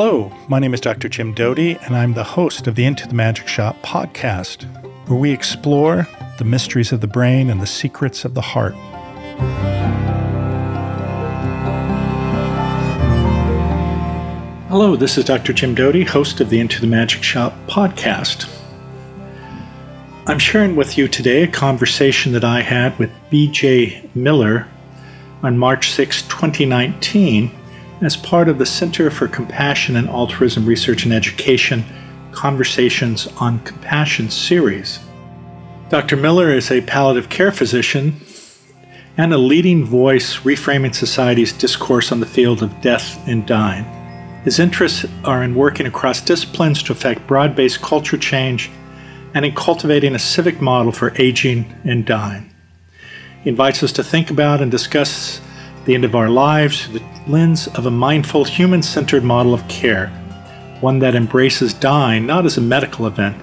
Hello, my name is Dr. Jim Doty, and I'm the host of the Into the Magic Shop podcast, where we explore the mysteries of the brain and the secrets of the heart. Hello, this is Dr. Jim Doty, host of the Into the Magic Shop podcast. I'm sharing with you today a conversation that I had with BJ Miller on March 6, 2019, as part of the Center for Compassion and Altruism Research and Education Conversations on Compassion series. Dr. Miller is a palliative care physician and a leading voice reframing society's discourse on the field of death and dying. His interests are in working across disciplines to affect broad based culture change and in cultivating a civic model for aging and dying. He invites us to think about and discuss the end of our lives through the lens of a mindful, human centered model of care, one that embraces dying not as a medical event,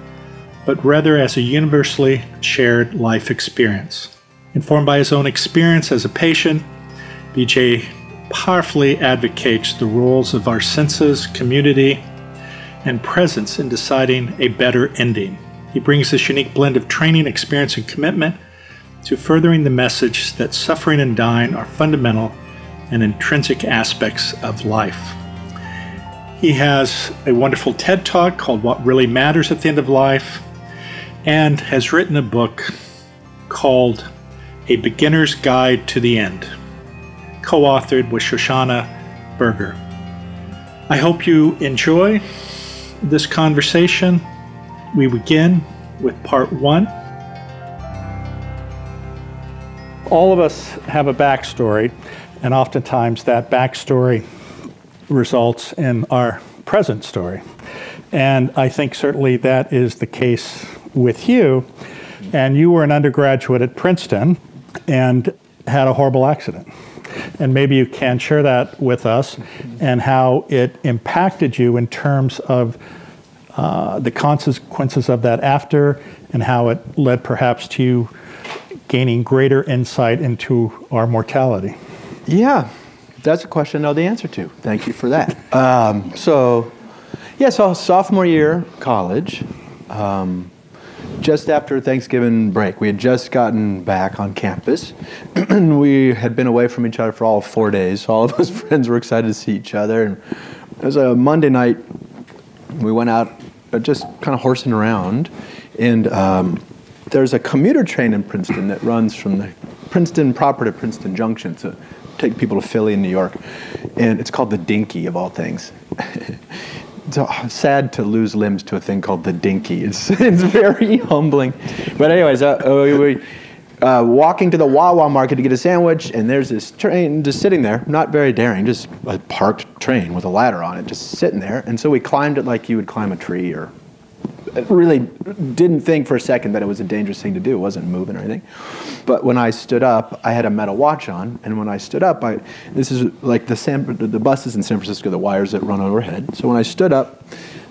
but rather as a universally shared life experience. Informed by his own experience as a patient, BJ powerfully advocates the roles of our senses, community, and presence in deciding a better ending. He brings this unique blend of training, experience, and commitment to furthering the message that suffering and dying are fundamental and intrinsic aspects of life. He has a wonderful TED Talk called What Really Matters at the End of Life and has written a book called A Beginner's Guide to the End co authored with Shoshana Berger. I hope you enjoy this conversation. We begin with part one. All of us have a backstory, and oftentimes that backstory results in our present story. And I think certainly that is the case with you. And you were an undergraduate at Princeton and had a horrible accident and maybe you can share that with us and how it impacted you in terms of uh, the consequences of that after and how it led perhaps to you gaining greater insight into our mortality. Yeah, that's a question I know the answer to. Thank you for that. Um, so, yeah, so sophomore year college. Um, just after Thanksgiving break. We had just gotten back on campus. and we had been away from each other for all four days. All of us friends were excited to see each other. And it was a Monday night. We went out uh, just kind of horsing around. And um, there's a commuter train in Princeton that runs from the Princeton proper to Princeton Junction to take people to Philly and New York. And it's called the Dinky, of all things. it's sad to lose limbs to a thing called the dinky. It's, it's very humbling. But anyways, uh, uh, we, we uh, walking to the Wawa market to get a sandwich, and there's this train just sitting there, not very daring, just a parked train with a ladder on it, just sitting there. And so we climbed it like you would climb a tree or really didn't think for a second that it was a dangerous thing to do. It wasn't moving or anything. But when I stood up, I had a metal watch on, and when I stood up, I this is like the San, the buses in San Francisco, the wires that run overhead. So when I stood up,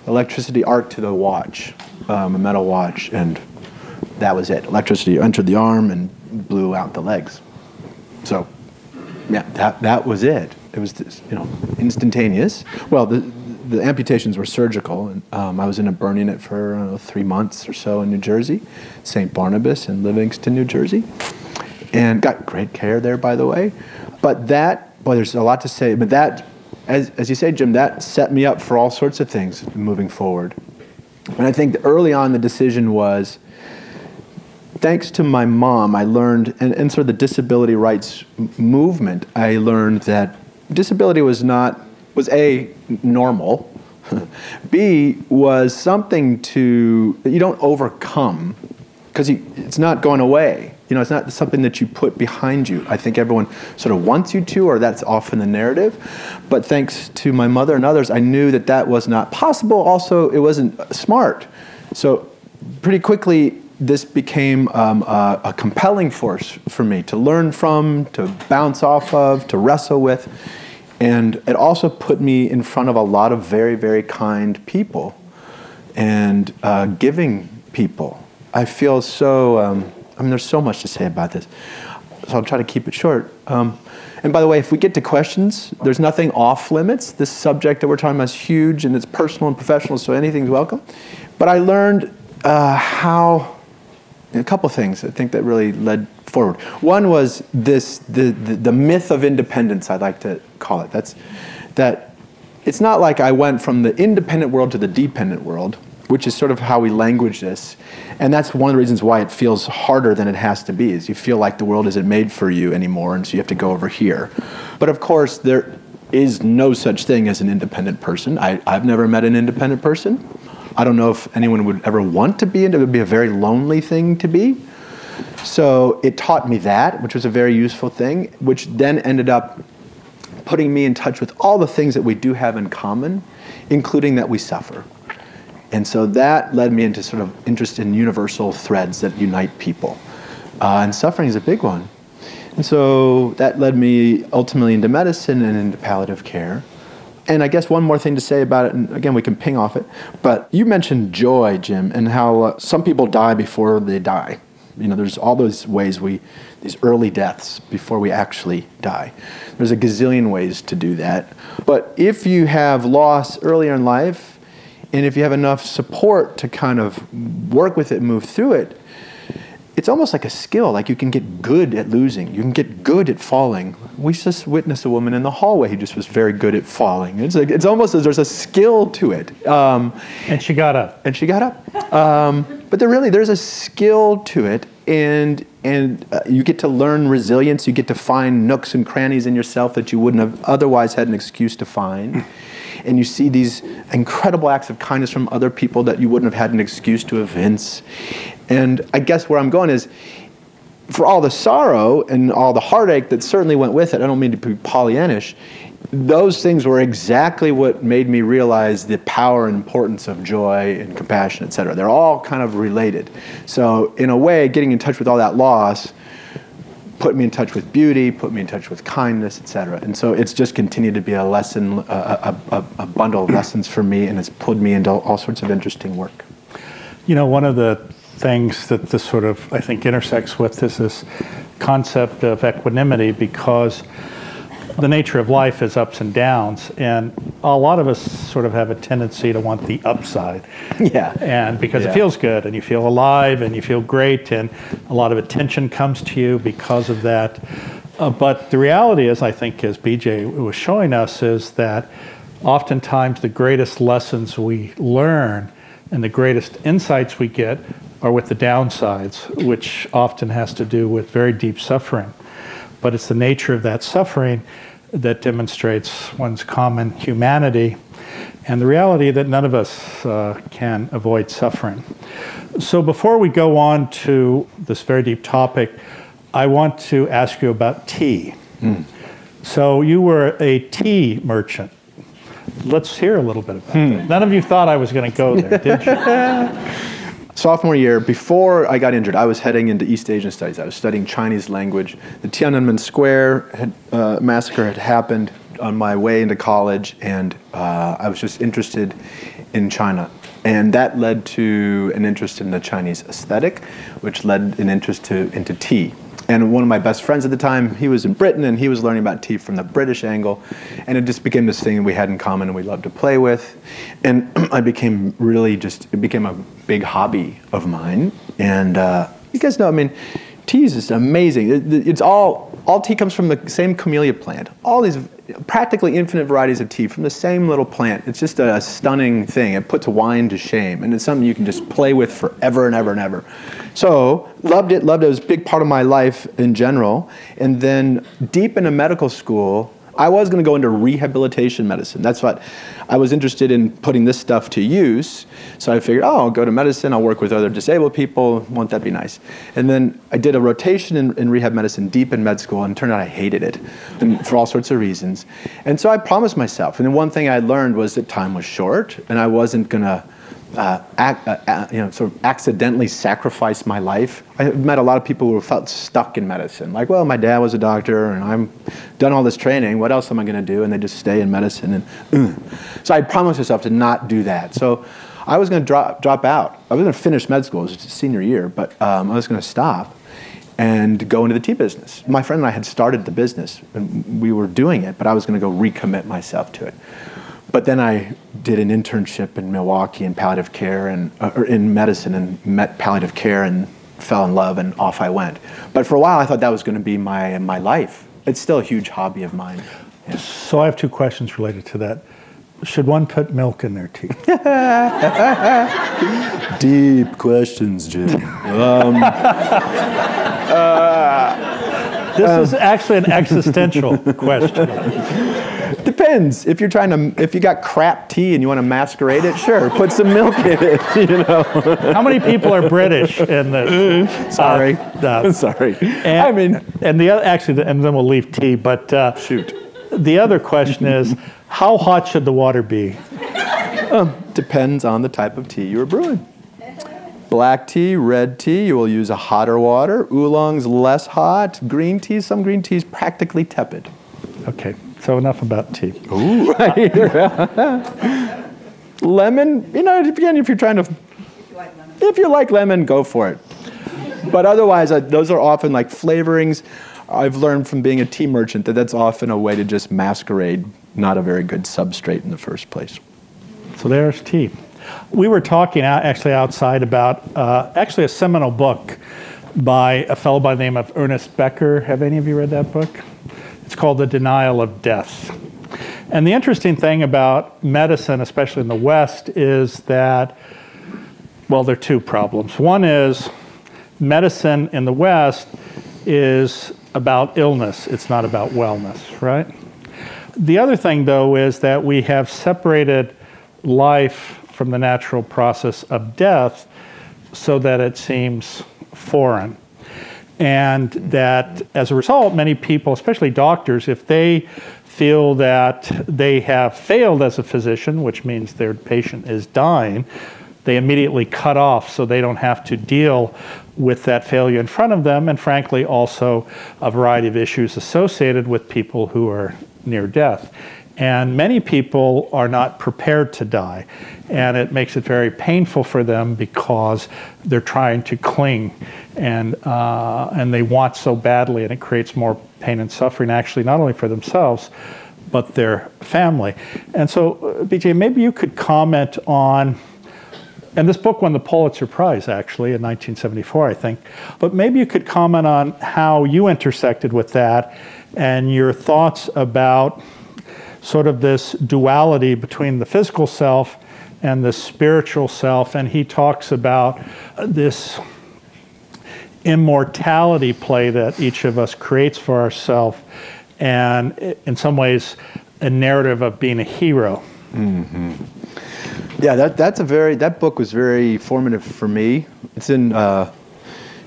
electricity arced to the watch, um, a metal watch, and that was it. Electricity entered the arm and blew out the legs. So, yeah, that that was it. It was you know instantaneous. Well, the the amputations were surgical, and um, I was in a burn unit for know, three months or so in New Jersey, St. Barnabas in Livingston, New Jersey, and got great care there, by the way. But that, boy, there's a lot to say. But that, as as you say, Jim, that set me up for all sorts of things moving forward. And I think early on the decision was. Thanks to my mom, I learned, and, and sort of the disability rights movement, I learned that disability was not was A, normal, B, was something to, that you don't overcome because it's not going away. You know, it's not something that you put behind you. I think everyone sort of wants you to, or that's often the narrative. But thanks to my mother and others, I knew that that was not possible. Also, it wasn't smart. So, pretty quickly, this became um, a, a compelling force for me to learn from, to bounce off of, to wrestle with. And it also put me in front of a lot of very, very kind people and uh, giving people. I feel so, um, I mean, there's so much to say about this. so I'll try to keep it short. Um, and by the way, if we get to questions, there's nothing off limits. This subject that we're talking about is huge and it's personal and professional, so anything's welcome. But I learned uh, how a couple things I think that really led forward. One was this the, the, the myth of independence, I'd like to call it. That's that it's not like I went from the independent world to the dependent world, which is sort of how we language this. And that's one of the reasons why it feels harder than it has to be, is you feel like the world isn't made for you anymore, and so you have to go over here. But of course, there is no such thing as an independent person. I, I've never met an independent person. I don't know if anyone would ever want to be, and it would be a very lonely thing to be. So it taught me that, which was a very useful thing, which then ended up putting me in touch with all the things that we do have in common, including that we suffer. And so that led me into sort of interest in universal threads that unite people. Uh, and suffering is a big one. And so that led me ultimately into medicine and into palliative care. And I guess one more thing to say about it, and again, we can ping off it, but you mentioned joy, Jim, and how uh, some people die before they die. You know, there's all those ways we, these early deaths before we actually die. There's a gazillion ways to do that. But if you have loss earlier in life, and if you have enough support to kind of work with it, move through it, it's almost like a skill. Like you can get good at losing. You can get good at falling. We just witnessed a woman in the hallway who just was very good at falling. It's like it's almost as there's a skill to it. Um, and she got up. And she got up. Um, but there really there's a skill to it, and and uh, you get to learn resilience. You get to find nooks and crannies in yourself that you wouldn't have otherwise had an excuse to find and you see these incredible acts of kindness from other people that you wouldn't have had an excuse to evince. And I guess where I'm going is for all the sorrow and all the heartache that certainly went with it, I don't mean to be Pollyannish, those things were exactly what made me realize the power and importance of joy and compassion, et cetera. They're all kind of related. So, in a way, getting in touch with all that loss put me in touch with beauty, put me in touch with kindness, etc. And so it's just continued to be a lesson, a, a, a, bundle of lessons for me, and it's pulled me into all sorts of interesting work. You know, one of the things that this sort of, I think, intersects with is this concept of equanimity because the nature of life is ups and downs, and a lot of us sort of have a tendency to want the upside. Yeah. And because yeah. it feels good, and you feel alive, and you feel great, and a lot of attention comes to you because of that. Uh, but the reality is, I think, as BJ was showing us, is that oftentimes the greatest lessons we learn and the greatest insights we get are with the downsides, which often has to do with very deep suffering. But it's the nature of that suffering that demonstrates one's common humanity and the reality that none of us uh, can avoid suffering. So, before we go on to this very deep topic, I want to ask you about tea. Mm. So, you were a tea merchant. Let's hear a little bit about mm. that. None of you thought I was going to go there, did you? sophomore year, before I got injured, I was heading into East Asian studies. I was studying Chinese language. The Tiananmen Square had, uh, massacre had happened on my way into college, and uh, I was just interested in China. And that led to an interest in the Chinese aesthetic, which led an interest to, into tea. And one of my best friends at the time, he was in Britain and he was learning about tea from the British angle. And it just became this thing we had in common and we loved to play with. And I became really just, it became a big hobby of mine. And uh, you guys know, I mean, tea is amazing. It's all, all tea comes from the same camellia plant. All these practically infinite varieties of tea from the same little plant. It's just a stunning thing. It puts wine to shame. And it's something you can just play with forever and ever and ever. So, loved it, loved it. It was a big part of my life in general. And then, deep in a medical school, I was going to go into rehabilitation medicine. That's what I was interested in putting this stuff to use. So I figured, oh, I'll go to medicine, I'll work with other disabled people, won't that be nice? And then I did a rotation in, in rehab medicine deep in med school, and turned out I hated it for all sorts of reasons. And so I promised myself, and the one thing I learned was that time was short, and I wasn't going to uh, ac- uh, uh, you know, sort of accidentally sacrifice my life. I met a lot of people who felt stuck in medicine. Like, well, my dad was a doctor, and I'm done all this training. What else am I going to do? And they just stay in medicine. And so I promised myself to not do that. So I was going to drop drop out. I was going to finish med school. It was senior year, but um, I was going to stop. and go into the tea business. My friend and I had started the business and we were doing it, but I was going to go recommit myself to it. But then I did an internship in Milwaukee in palliative care and uh, or in medicine and met palliative care and fell in love and off I went. But for a while I thought that was going to be my my life. It's still a huge hobby of mine. Yeah. So I have two questions related to that. Should one put milk in their tea? Deep questions, Jim. Um, uh, this is actually an existential question. Depends. If you're trying to, if you got crap tea and you want to masquerade it, sure, put some milk in it. You know. How many people are British in this? Sorry. Uh, uh, Sorry. And, I mean, and the other, actually, and then we'll leave tea. But uh, shoot. The other question is, how hot should the water be? Um, depends on the type of tea you're brewing. Black tea, red tea, you will use a hotter water. Oolong's less hot. Green tea, some green tea's practically tepid. Okay, so enough about tea. Ooh, lemon, you know, again, if you're trying to, if you like lemon, go for it. But otherwise, uh, those are often like flavorings. I've learned from being a tea merchant that that's often a way to just masquerade not a very good substrate in the first place. So there's tea. We were talking actually outside about uh, actually a seminal book by a fellow by the name of Ernest Becker. Have any of you read that book? It's called The Denial of Death. And the interesting thing about medicine, especially in the West, is that, well, there are two problems. One is medicine in the West is about illness, it's not about wellness, right? The other thing, though, is that we have separated life from the natural process of death so that it seems foreign. And that as a result, many people, especially doctors, if they feel that they have failed as a physician, which means their patient is dying, they immediately cut off so they don't have to deal with that failure in front of them, and frankly, also a variety of issues associated with people who are near death. And many people are not prepared to die, and it makes it very painful for them because they're trying to cling and, uh, and they want so badly, and it creates more pain and suffering, actually, not only for themselves, but their family. And so, uh, BJ, maybe you could comment on and this book won the Pulitzer Prize actually in 1974, I think. But maybe you could comment on how you intersected with that and your thoughts about sort of this duality between the physical self and the spiritual self. And he talks about this immortality play that each of us creates for ourselves, and in some ways, a narrative of being a hero. Mm-hmm. Yeah, that, that's a very, that book was very formative for me. It's in, uh,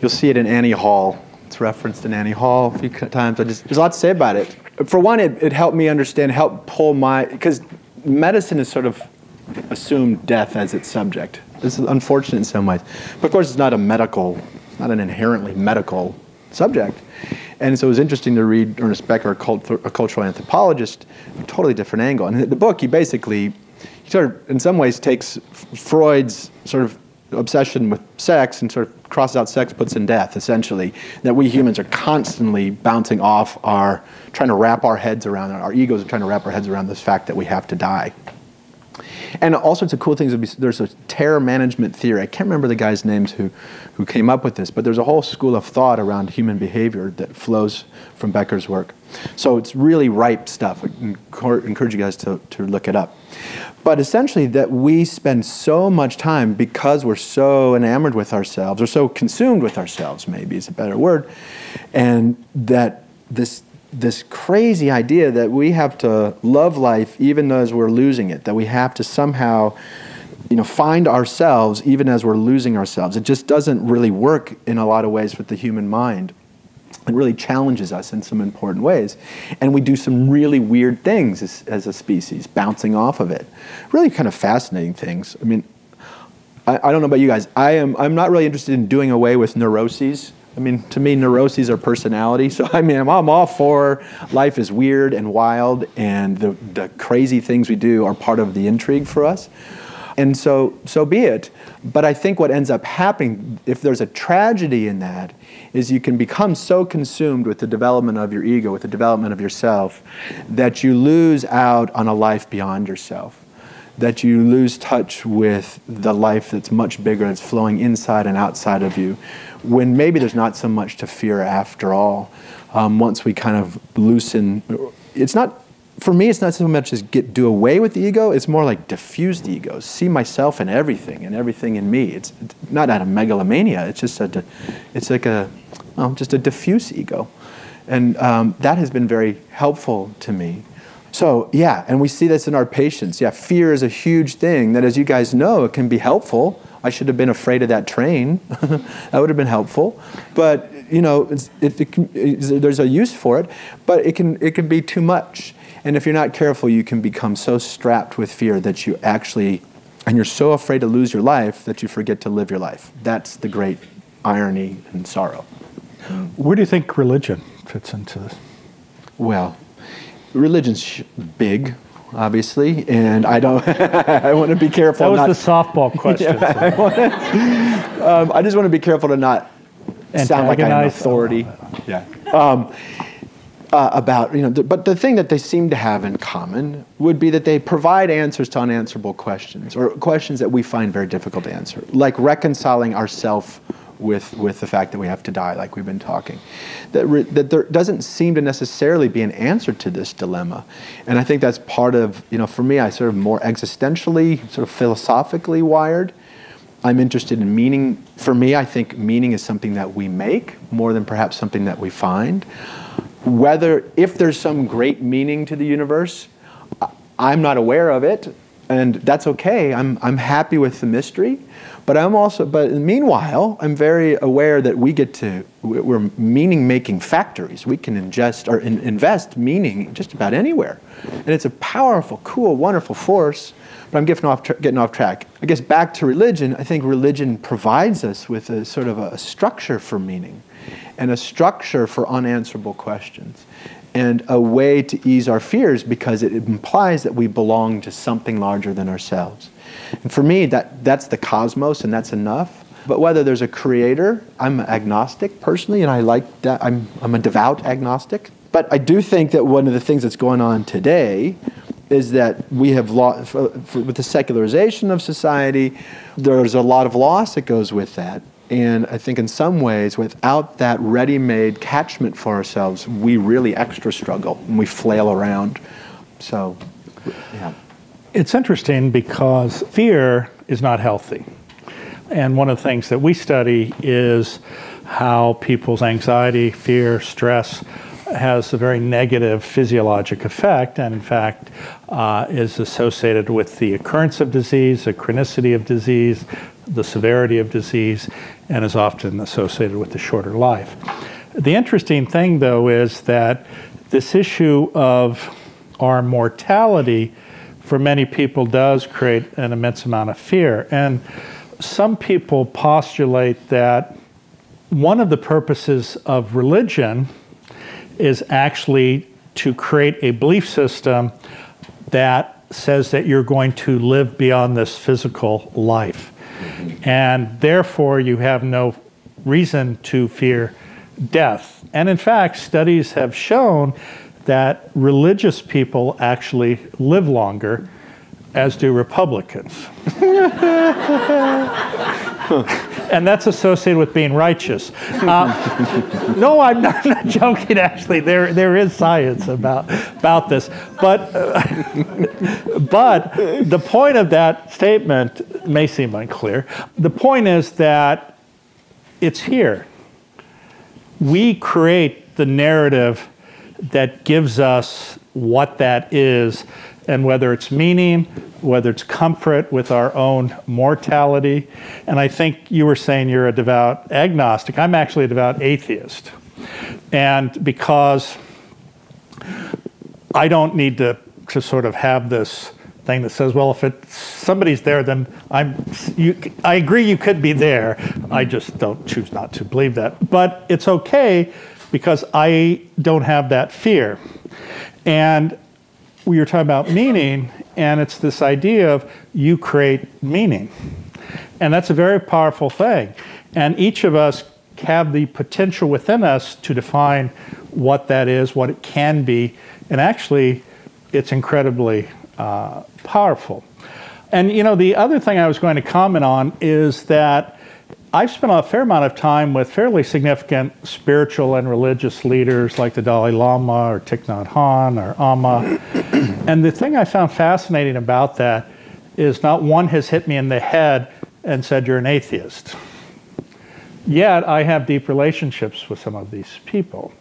you'll see it in Annie Hall. It's referenced in Annie Hall a few times. I just, there's a lot to say about it. For one, it, it helped me understand, helped pull my, because medicine is sort of assumed death as its subject. This is unfortunate in some ways. But of course, it's not a medical, not an inherently medical subject. And so it was interesting to read Ernest Becker, a, cult, a cultural anthropologist, a totally different angle. And the book, he basically he sort of, in some ways, takes Freud's sort of obsession with sex and sort of crosses out sex, puts in death, essentially. That we humans are constantly bouncing off our, trying to wrap our heads around, our egos are trying to wrap our heads around this fact that we have to die. And all sorts of cool things. There's a terror management theory. I can't remember the guy's names who, who came up with this, but there's a whole school of thought around human behavior that flows from Becker's work. So it's really ripe stuff. I encourage you guys to, to look it up. But essentially, that we spend so much time because we're so enamored with ourselves, or so consumed with ourselves, maybe is a better word, and that this this crazy idea that we have to love life even as we're losing it, that we have to somehow you know, find ourselves even as we're losing ourselves. It just doesn't really work in a lot of ways with the human mind. It really challenges us in some important ways. And we do some really weird things as, as a species, bouncing off of it. Really kind of fascinating things. I mean, I, I don't know about you guys. I am, I'm not really interested in doing away with neuroses. I mean, to me, neuroses are personality. So, I mean, I'm, all for life is weird and wild, and the, the crazy things we do are part of the intrigue for us. and so so be it. But I think what ends up happening, if there's a tragedy in that, is you can become so consumed with the development of your ego, with the development of yourself, that you lose out on a life beyond yourself. That you lose touch with the life that's much bigger, that's flowing inside and outside of you, when maybe there's not so much to fear after all. Um, once we kind of loosen, it's not for me, it's not so much as get do away with the ego. It's more like diffuse the ego, see myself in everything and everything in me. It's not out of megalomania. It's just a, it's like a, well, just a diffuse ego, and um, that has been very helpful to me. So yeah, and we see this in our patients. Yeah, fear is a huge thing. That, as you guys know, it can be helpful. I should have been afraid of that train. that would have been helpful, but you know, it, it can, there's a use for it, but it can it can be too much and if you're not careful, you can become so strapped with fear that you actually, and you're so afraid to lose your life that you forget to live your life. That's the great irony and sorrow. Where do you think religion fits into this? Well, religion's big, obviously, and I don't. I want to be careful. That was not, the softball question. Yeah, I, wanna, um, I, just want to be careful to not sound like I'm an authority. Yeah. Um, uh, about, you know, th- but the thing that they seem to have in common would be that they provide answers to unanswerable questions or questions that we find very difficult to answer, like reconciling ourself with, with the fact that we have to die, like we've been talking. That, re- that there doesn't seem to necessarily be an answer to this dilemma. And I think that's part of, you know, for me, I sort of more existentially, sort of philosophically wired. I'm interested in meaning. For me, I think meaning is something that we make more than perhaps something that we find whether if there's some great meaning to the universe, I'm not aware of it, and that's okay. I'm, I'm happy with the mystery. But I'm also, but meanwhile, I'm very aware that we get to, we're meaning making factories. We can ingest or in, invest meaning just about anywhere. And it's a powerful, cool, wonderful force. But I'm getting off, getting off track. I guess back to religion, I think religion provides us with a sort of a structure for meaning and a structure for unanswerable questions and a way to ease our fears because it implies that we belong to something larger than ourselves. And for me, that, that's the cosmos and that's enough. But whether there's a creator, I'm agnostic personally, and I like that. I'm, I'm a devout agnostic. But I do think that one of the things that's going on today is that we have lost, with the secularization of society, there's a lot of loss that goes with that. And I think in some ways, without that ready made catchment for ourselves, we really extra struggle and we flail around. So, yeah. It's interesting because fear is not healthy. And one of the things that we study is how people's anxiety, fear, stress has a very negative physiologic effect, and in fact, uh, is associated with the occurrence of disease, the chronicity of disease, the severity of disease, and is often associated with a shorter life. The interesting thing, though, is that this issue of our mortality for many people does create an immense amount of fear. And some people postulate that one of the purposes of religion is actually to create a belief system that says that you're going to live beyond this physical life. And therefore, you have no reason to fear death. And in fact, studies have shown that religious people actually live longer, as do Republicans. and that's associated with being righteous. Uh, no, I'm not, not, joking. Actually, there there is science about about this, but uh, but the point of that statement may seem unclear. The point is that it's here. We create the narrative that gives us what that is and whether it's meaning, whether it's comfort with our own mortality. And I think you were saying you're a devout agnostic. I'm actually a devout atheist. And because I don't need to, to sort of have this thing that says, well, if it, somebody's there, then I'm, you, I agree you could be there. I just don't choose not to believe that. But it's okay because I don't have that fear. And we were talking about meaning, and it's this idea of you create meaning. And that's a very powerful thing. And each of us have the potential within us to define what that is, what it can be, and actually, it's incredibly uh, powerful. And you know, the other thing I was going to comment on is that I've spent a fair amount of time with fairly significant spiritual and religious leaders like the Dalai Lama or Thich Nhat Hanh or Amma. And the thing I found fascinating about that is not one has hit me in the head and said, You're an atheist. Yet I have deep relationships with some of these people.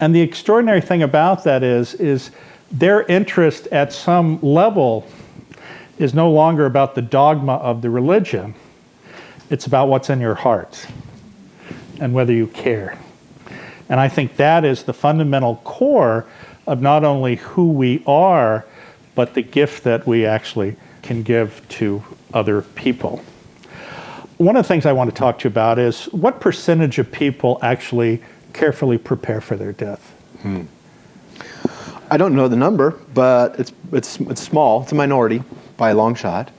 And the extraordinary thing about that is, is their interest at some level is no longer about the dogma of the religion, it's about what's in your heart and whether you care. And I think that is the fundamental core of not only who we are, but the gift that we actually can give to other people. One of the things I want to talk to you about is what percentage of people actually carefully prepare for their death? Hmm. I don't know the number, but it's, it's, it's small. It's a minority by a long shot.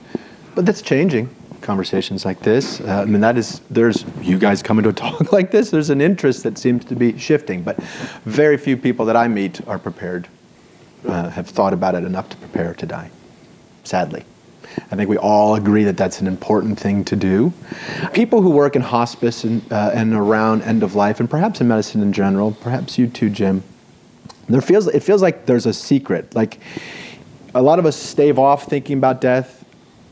But that's changing. Conversations like this. Uh, I mean, that is, there's you guys coming to a talk like this, there's an interest that seems to be shifting. But very few people that I meet are prepared, uh, have thought about it enough to prepare to die, sadly. I think we all agree that that's an important thing to do. People who work in hospice and, uh, and around end of life, and perhaps in medicine in general, perhaps you too, Jim, there feels, it feels like there's a secret. Like a lot of us stave off thinking about death.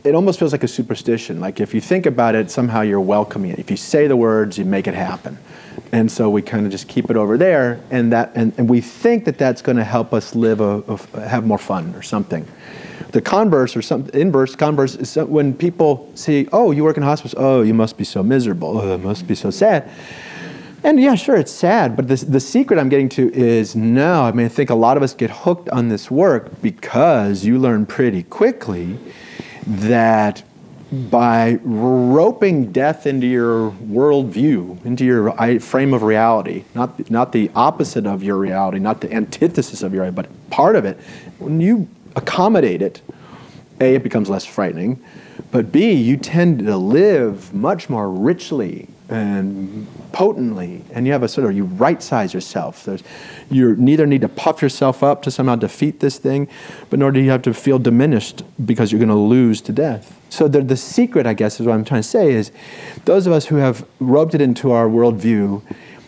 It almost feels like a superstition. Like if you think about it, somehow you're welcoming it. If you say the words, you make it happen. And so we kind of just keep it over there, and that, and, and we think that that's going to help us live a, a, have more fun or something. The converse or some inverse converse is when people see, oh, you work in hospice, oh, you must be so miserable, oh, it must be so sad. And yeah, sure, it's sad, but this, the secret I'm getting to is no. I mean, I think a lot of us get hooked on this work because you learn pretty quickly that by roping death into your worldview, into your frame of reality, not, not the opposite of your reality, not the antithesis of your reality, but part of it, when you accommodate it, A, it becomes less frightening, but B, you tend to live much more richly and potently, and you have a sort of you right size yourself. There's, you neither need to puff yourself up to somehow defeat this thing, but nor do you have to feel diminished because you're going to lose to death. So the, the secret, I guess, is what I'm trying to say is those of us who have roped it into our worldview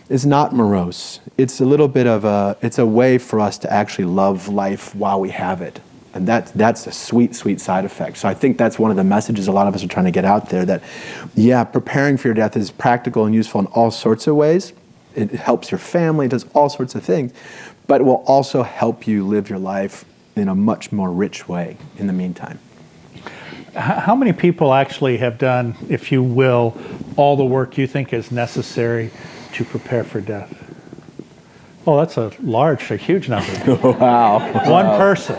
is not morose. It's a little bit of a it's a way for us to actually love life while we have it and that, that's a sweet, sweet side effect. So I think that's one of the messages a lot of us are trying to get out there that, yeah, preparing for your death is practical and useful in all sorts of ways. It helps your family, it does all sorts of things, but it will also help you live your life in a much more rich way in the meantime. How many people actually have done, if you will, all the work you think is necessary to prepare for death? Oh, that's a large, a huge number. wow. One wow. person.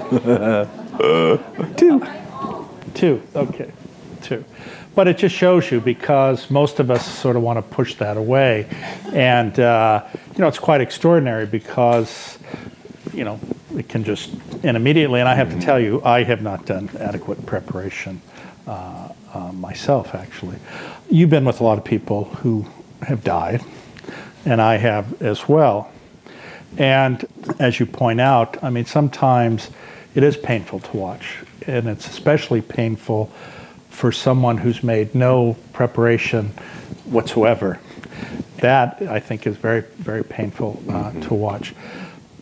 Two. Two, okay. Two. But it just shows you because most of us sort of want to push that away. And, uh, you know, it's quite extraordinary because, you know, it can just and immediately. And I have to tell you, I have not done adequate preparation uh, uh, myself, actually. You've been with a lot of people who have died, and I have as well. And as you point out, I mean, sometimes it is painful to watch, and it's especially painful for someone who's made no preparation whatsoever. That I think is very, very painful uh, mm-hmm. to watch.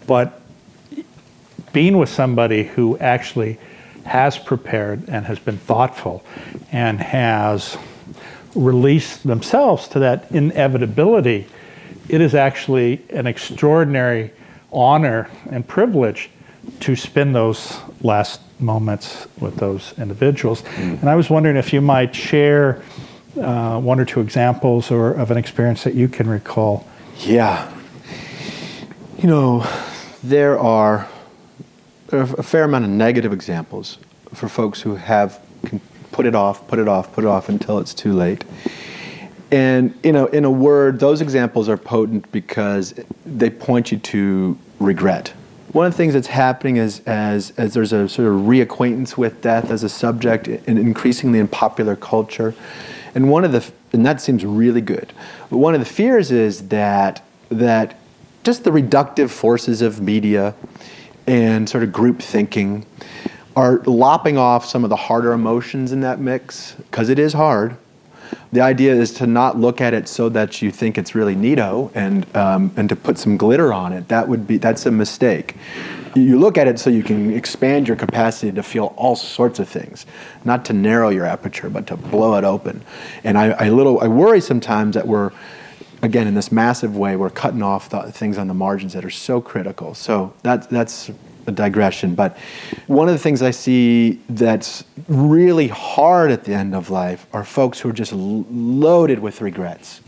But being with somebody who actually has prepared and has been thoughtful and has released themselves to that inevitability it is actually an extraordinary honor and privilege to spend those last moments with those individuals. Mm. And I was wondering if you might share uh, one or two examples or of an experience that you can recall. Yeah. You know, there are a fair amount of negative examples for folks who have put it off, put it off, put it off until it's too late. And you know, in a word, those examples are potent because they point you to regret. one of the things that's happening is as, as there's a sort of reacquaintance with death as a subject increasingly in popular culture. And one of the, and that seems really good. But one of the fears is that, that just the reductive forces of media and sort of group thinking are lopping off some of the harder emotions in that mix, because it is hard. The idea is to not look at it so that you think it's really neato and, um, and to put some glitter on it. That would be, that's a mistake. You look at it so you can expand your capacity to feel all sorts of things, not to narrow your aperture, but to blow it open. And I, I little, I worry sometimes that we're, again, in this massive way, we're cutting off the things on the margins that are so critical. So that, that's a digression. But one of the things I see that's really hard at the end of life are folks who are just loaded with regrets.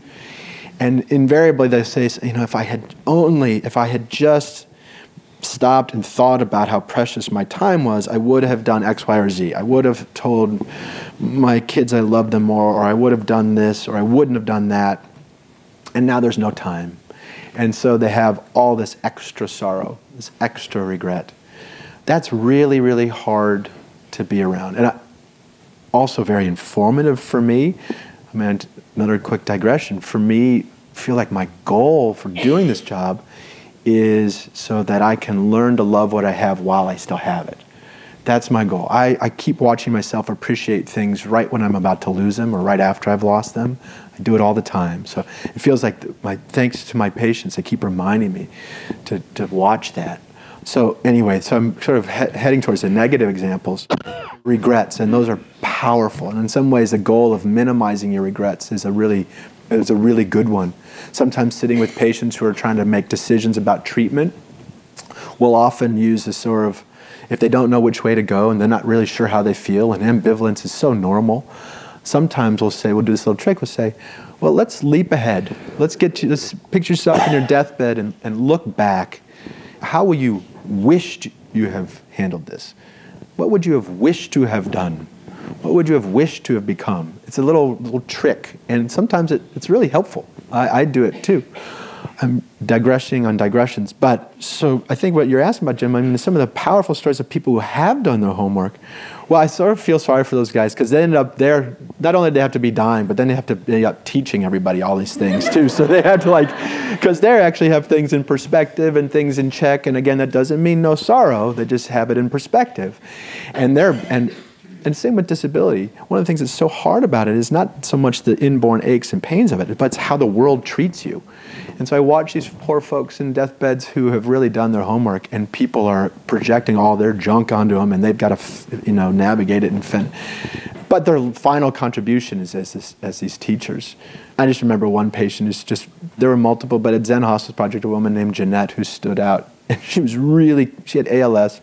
And invariably they say, you know, if I had only, if I had just stopped and thought about how precious my time was, I would have done X, Y, or Z. I would have told my kids I love them more, or I would have done this, or I wouldn't have done that. And now there's no time. And so they have all this extra sorrow, this extra regret. That's really, really hard to be around. And I, also very informative for me. I mean, another quick digression. For me, I feel like my goal for doing this job is so that I can learn to love what I have while I still have it. That's my goal. I, I keep watching myself appreciate things right when I'm about to lose them or right after I've lost them. I do it all the time. So it feels like my thanks to my patients, they keep reminding me to, to watch that. So anyway, so I'm sort of he- heading towards the negative examples, regrets, and those are powerful. And in some ways, the goal of minimizing your regrets is a really is a really good one. Sometimes sitting with patients who are trying to make decisions about treatment, we'll often use a sort of if they don't know which way to go and they're not really sure how they feel, and ambivalence is so normal. Sometimes we'll say, we'll do this little trick, we'll say, well, let's leap ahead. Let's get you, let's picture yourself in your deathbed and, and look back. How will you wished you have handled this? What would you have wished to have done? What would you have wished to have become? It's a little little trick, and sometimes it, it's really helpful. I, I do it too. I'm digressing on digressions, but so I think what you're asking about, Jim, I mean, some of the powerful stories of people who have done their homework. Well, I sort of feel sorry for those guys because they end up there. Not only do they have to be dying, but then they have to end up teaching everybody all these things too. So they have to like, because they actually have things in perspective and things in check. And again, that doesn't mean no sorrow. They just have it in perspective, and they're and and same with disability. One of the things that's so hard about it is not so much the inborn aches and pains of it, but it's how the world treats you. And so I watch these poor folks in deathbeds who have really done their homework, and people are projecting all their junk onto them, and they've got to, you know, navigate it and fend. But their final contribution is as, this, as these teachers. I just remember one patient who's just, there were multiple, but at Zen Hospice Project, a woman named Jeanette who stood out. And she was really, she had ALS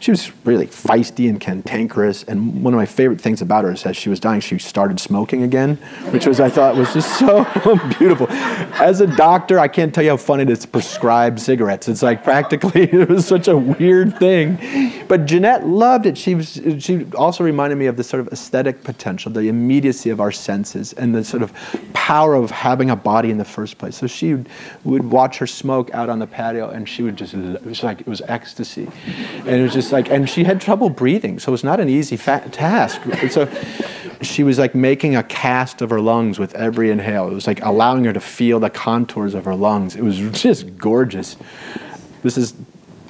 she was really feisty and cantankerous. And one of my favorite things about her is as she was dying, she started smoking again, which was I thought was just so beautiful. As a doctor, I can't tell you how fun it is to prescribe cigarettes. It's like practically it was such a weird thing. But Jeanette loved it. She was she also reminded me of the sort of aesthetic potential, the immediacy of our senses, and the sort of power of having a body in the first place. So she would, watch her smoke out on the patio, and she would just it was like it was ecstasy, and it was just like, and she had trouble breathing, so it was not an easy fa- task. so she was like making a cast of her lungs with every inhale. It was like allowing her to feel the contours of her lungs. It was just gorgeous. This is,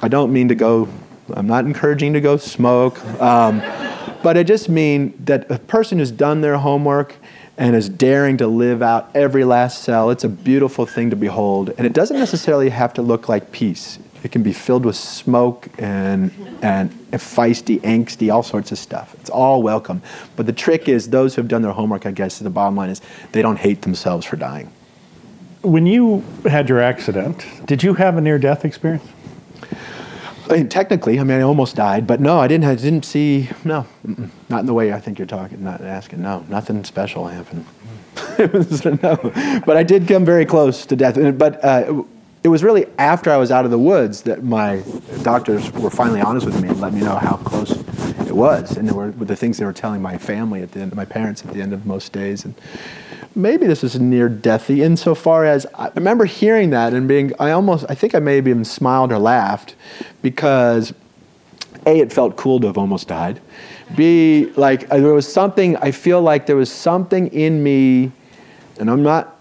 I don't mean to go, I'm not encouraging to go smoke, um, but I just mean that a person who's done their homework and is daring to live out every last cell, it's a beautiful thing to behold. And it doesn't necessarily have to look like peace. It can be filled with smoke and, and feisty, angsty, all sorts of stuff. It's all welcome. But the trick is, those who have done their homework, I guess, the bottom line is they don't hate themselves for dying. When you had your accident, did you have a near death experience? I mean, technically, I mean, I almost died, but no, I didn't. I didn't see. No, not in the way I think you're talking. Not asking. No, nothing special happened. no, but I did come very close to death. But uh, it was really after I was out of the woods that my doctors were finally honest with me and let me know how close it was. And there were the things they were telling my family at the end, my parents at the end of most days. And maybe this is near deathy insofar as I remember hearing that and being, I almost, I think I maybe even smiled or laughed because A, it felt cool to have almost died. B, like uh, there was something, I feel like there was something in me, and I'm not,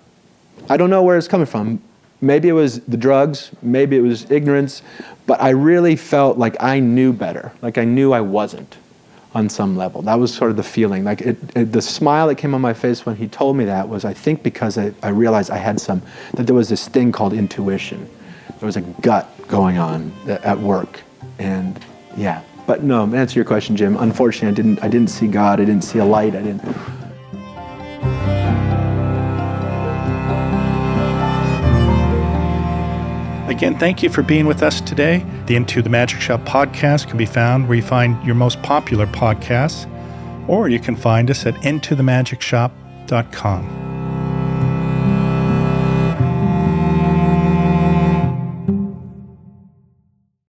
I don't know where it's coming from. Maybe it was the drugs, maybe it was ignorance, but I really felt like I knew better, like I knew I wasn't on some level. That was sort of the feeling. Like it, it, the smile that came on my face when he told me that was, I think, because I, I realized I had some, that there was this thing called intuition. There was a gut going on at work. And yeah, but no, answer your question, Jim, unfortunately, I didn't, I didn't see God. I didn't see a light. I didn't. Again, thank you for being with us today. The Into the Magic Shop podcast can be found where you find your most popular podcasts, or you can find us at intothemagicshop.com.